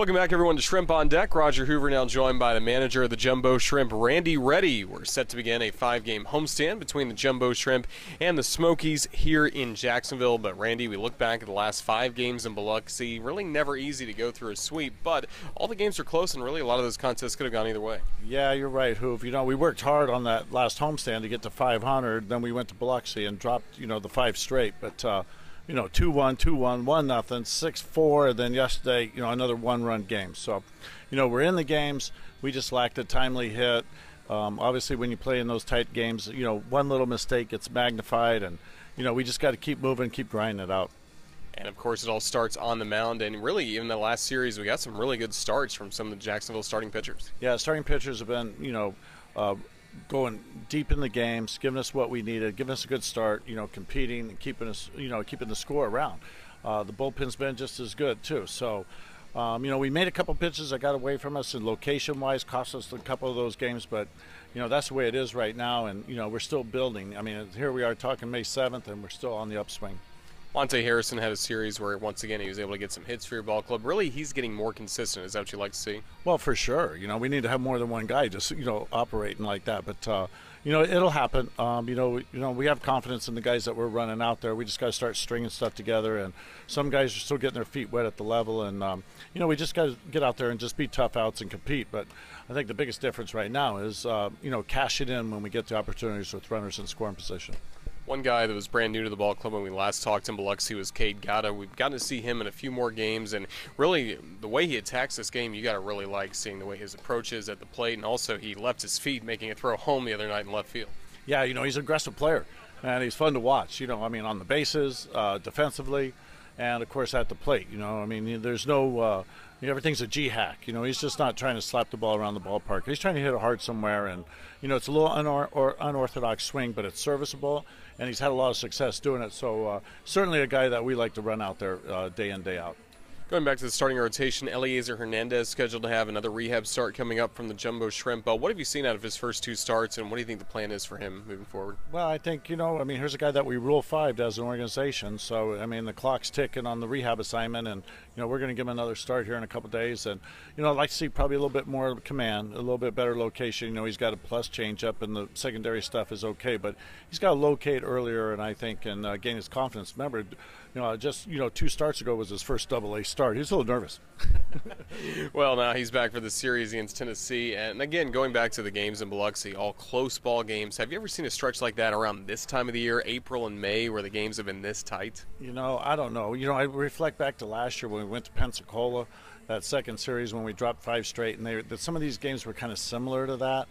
Welcome back, everyone, to Shrimp on Deck. Roger Hoover now joined by the manager of the Jumbo Shrimp, Randy Ready. We're set to begin a five game homestand between the Jumbo Shrimp and the Smokies here in Jacksonville. But, Randy, we look back at the last five games in Biloxi. Really never easy to go through a sweep, but all the games are close, and really a lot of those contests could have gone either way. Yeah, you're right, Hoove. You know, we worked hard on that last homestand to get to 500. Then we went to Biloxi and dropped, you know, the five straight. But, uh, you know, 2 1, 2 1, 1 nothing, 6 4, and then yesterday, you know, another one run game. So, you know, we're in the games. We just lacked a timely hit. Um, obviously, when you play in those tight games, you know, one little mistake gets magnified, and, you know, we just got to keep moving, keep grinding it out. And of course, it all starts on the mound. And really, even the last series, we got some really good starts from some of the Jacksonville starting pitchers. Yeah, starting pitchers have been, you know, uh, going deep in the games, giving us what we needed, giving us a good start, you know, competing and keeping us, you know, keeping the score around. Uh, the bullpen's been just as good too. So, um, you know, we made a couple pitches that got away from us, and location-wise, cost us a couple of those games. But, you know, that's the way it is right now, and you know, we're still building. I mean, here we are talking May 7th, and we're still on the upswing. Monte Harrison had a series where once again he was able to get some hits for your ball club. Really, he's getting more consistent. Is that what you like to see? Well, for sure. You know, we need to have more than one guy just you know operating like that. But uh, you know, it'll happen. Um, you know, you know, we have confidence in the guys that we're running out there. We just got to start stringing stuff together. And some guys are still getting their feet wet at the level. And um, you know, we just got to get out there and just be tough outs and compete. But I think the biggest difference right now is uh, you know cash it in when we get the opportunities with runners in scoring position. One guy that was brand new to the ball club when we last talked in Biloxi was Cade Gotta. We've gotten to see him in a few more games, and really the way he attacks this game, you got to really like seeing the way his approach is at the plate, and also he left his feet making a throw home the other night in left field. Yeah, you know he's an aggressive player, and he's fun to watch. You know, I mean on the bases, uh, defensively, and of course at the plate. You know, I mean there's no. Uh, you know, everything's a G hack. You know, he's just not trying to slap the ball around the ballpark. He's trying to hit it hard somewhere, and you know, it's a little unor- or unorthodox swing, but it's serviceable, and he's had a lot of success doing it. So uh, certainly a guy that we like to run out there uh, day in day out. Going back to the starting rotation, Elieser Hernandez scheduled to have another rehab start coming up from the Jumbo Shrimp. But what have you seen out of his first two starts, and what do you think the plan is for him moving forward? Well, I think you know, I mean, here's a guy that we rule five as an organization. So I mean, the clock's ticking on the rehab assignment, and you know, we're going to give him another start here in a couple days. And you know, I'd like to see probably a little bit more command, a little bit better location. You know, he's got a plus change up, and the secondary stuff is okay, but he's got to locate earlier, and I think and uh, gain his confidence. Remember, you know, just you know, two starts ago was his first Double A start. He's a little nervous. well, now he's back for the series against Tennessee. And again, going back to the games in Biloxi, all close ball games. Have you ever seen a stretch like that around this time of the year, April and May, where the games have been this tight? You know, I don't know. You know, I reflect back to last year when we went to Pensacola, that second series when we dropped five straight, and they, some of these games were kind of similar to that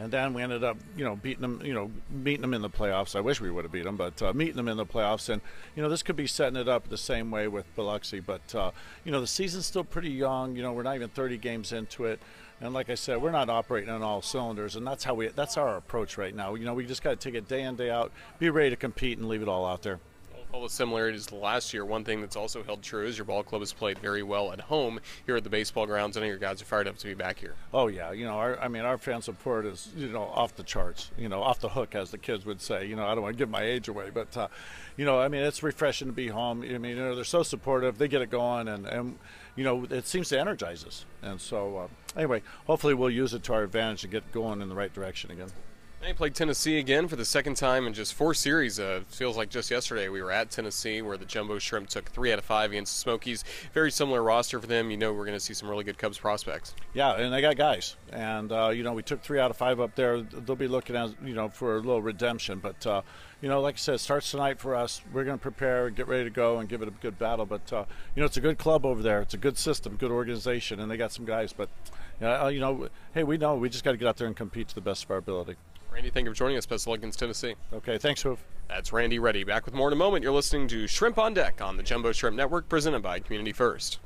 and then we ended up, you know, beating them, you know, meeting them in the playoffs. I wish we would have beat them, but uh, meeting them in the playoffs, and you know, this could be setting it up the same way with Biloxi. But uh, you know, the season's still pretty young. You know, we're not even 30 games into it, and like I said, we're not operating on all cylinders, and that's how we, that's our approach right now. You know, we just got to take it day in day out, be ready to compete, and leave it all out there all the similarities to last year. One thing that's also held true is your ball club has played very well at home here at the baseball grounds. I know your guys are fired up to be back here. Oh yeah, you know, our, I mean, our fan support is you know off the charts. You know, off the hook, as the kids would say. You know, I don't want to give my age away, but uh, you know, I mean, it's refreshing to be home. I mean, you know, they're so supportive. They get it going, and and you know, it seems to energize us. And so, uh, anyway, hopefully, we'll use it to our advantage to get going in the right direction again. They played Tennessee again for the second time in just four series. Uh, feels like just yesterday we were at Tennessee where the Jumbo Shrimp took three out of five against the Smokies. Very similar roster for them. You know we're going to see some really good Cubs prospects. Yeah, and they got guys. And, uh, you know, we took three out of five up there. They'll be looking at, you know, for a little redemption. But, uh, you know, like I said, starts tonight for us. We're going to prepare, and get ready to go, and give it a good battle. But, uh, you know, it's a good club over there. It's a good system, good organization, and they got some guys. But, uh, you know, hey, we know we just got to get out there and compete to the best of our ability. Randy, thank you for joining us. Best of luck against Tennessee. Okay, thanks, Hoof. That's Randy Ready. Back with more in a moment. You're listening to Shrimp on Deck on the Jumbo Shrimp Network, presented by Community First.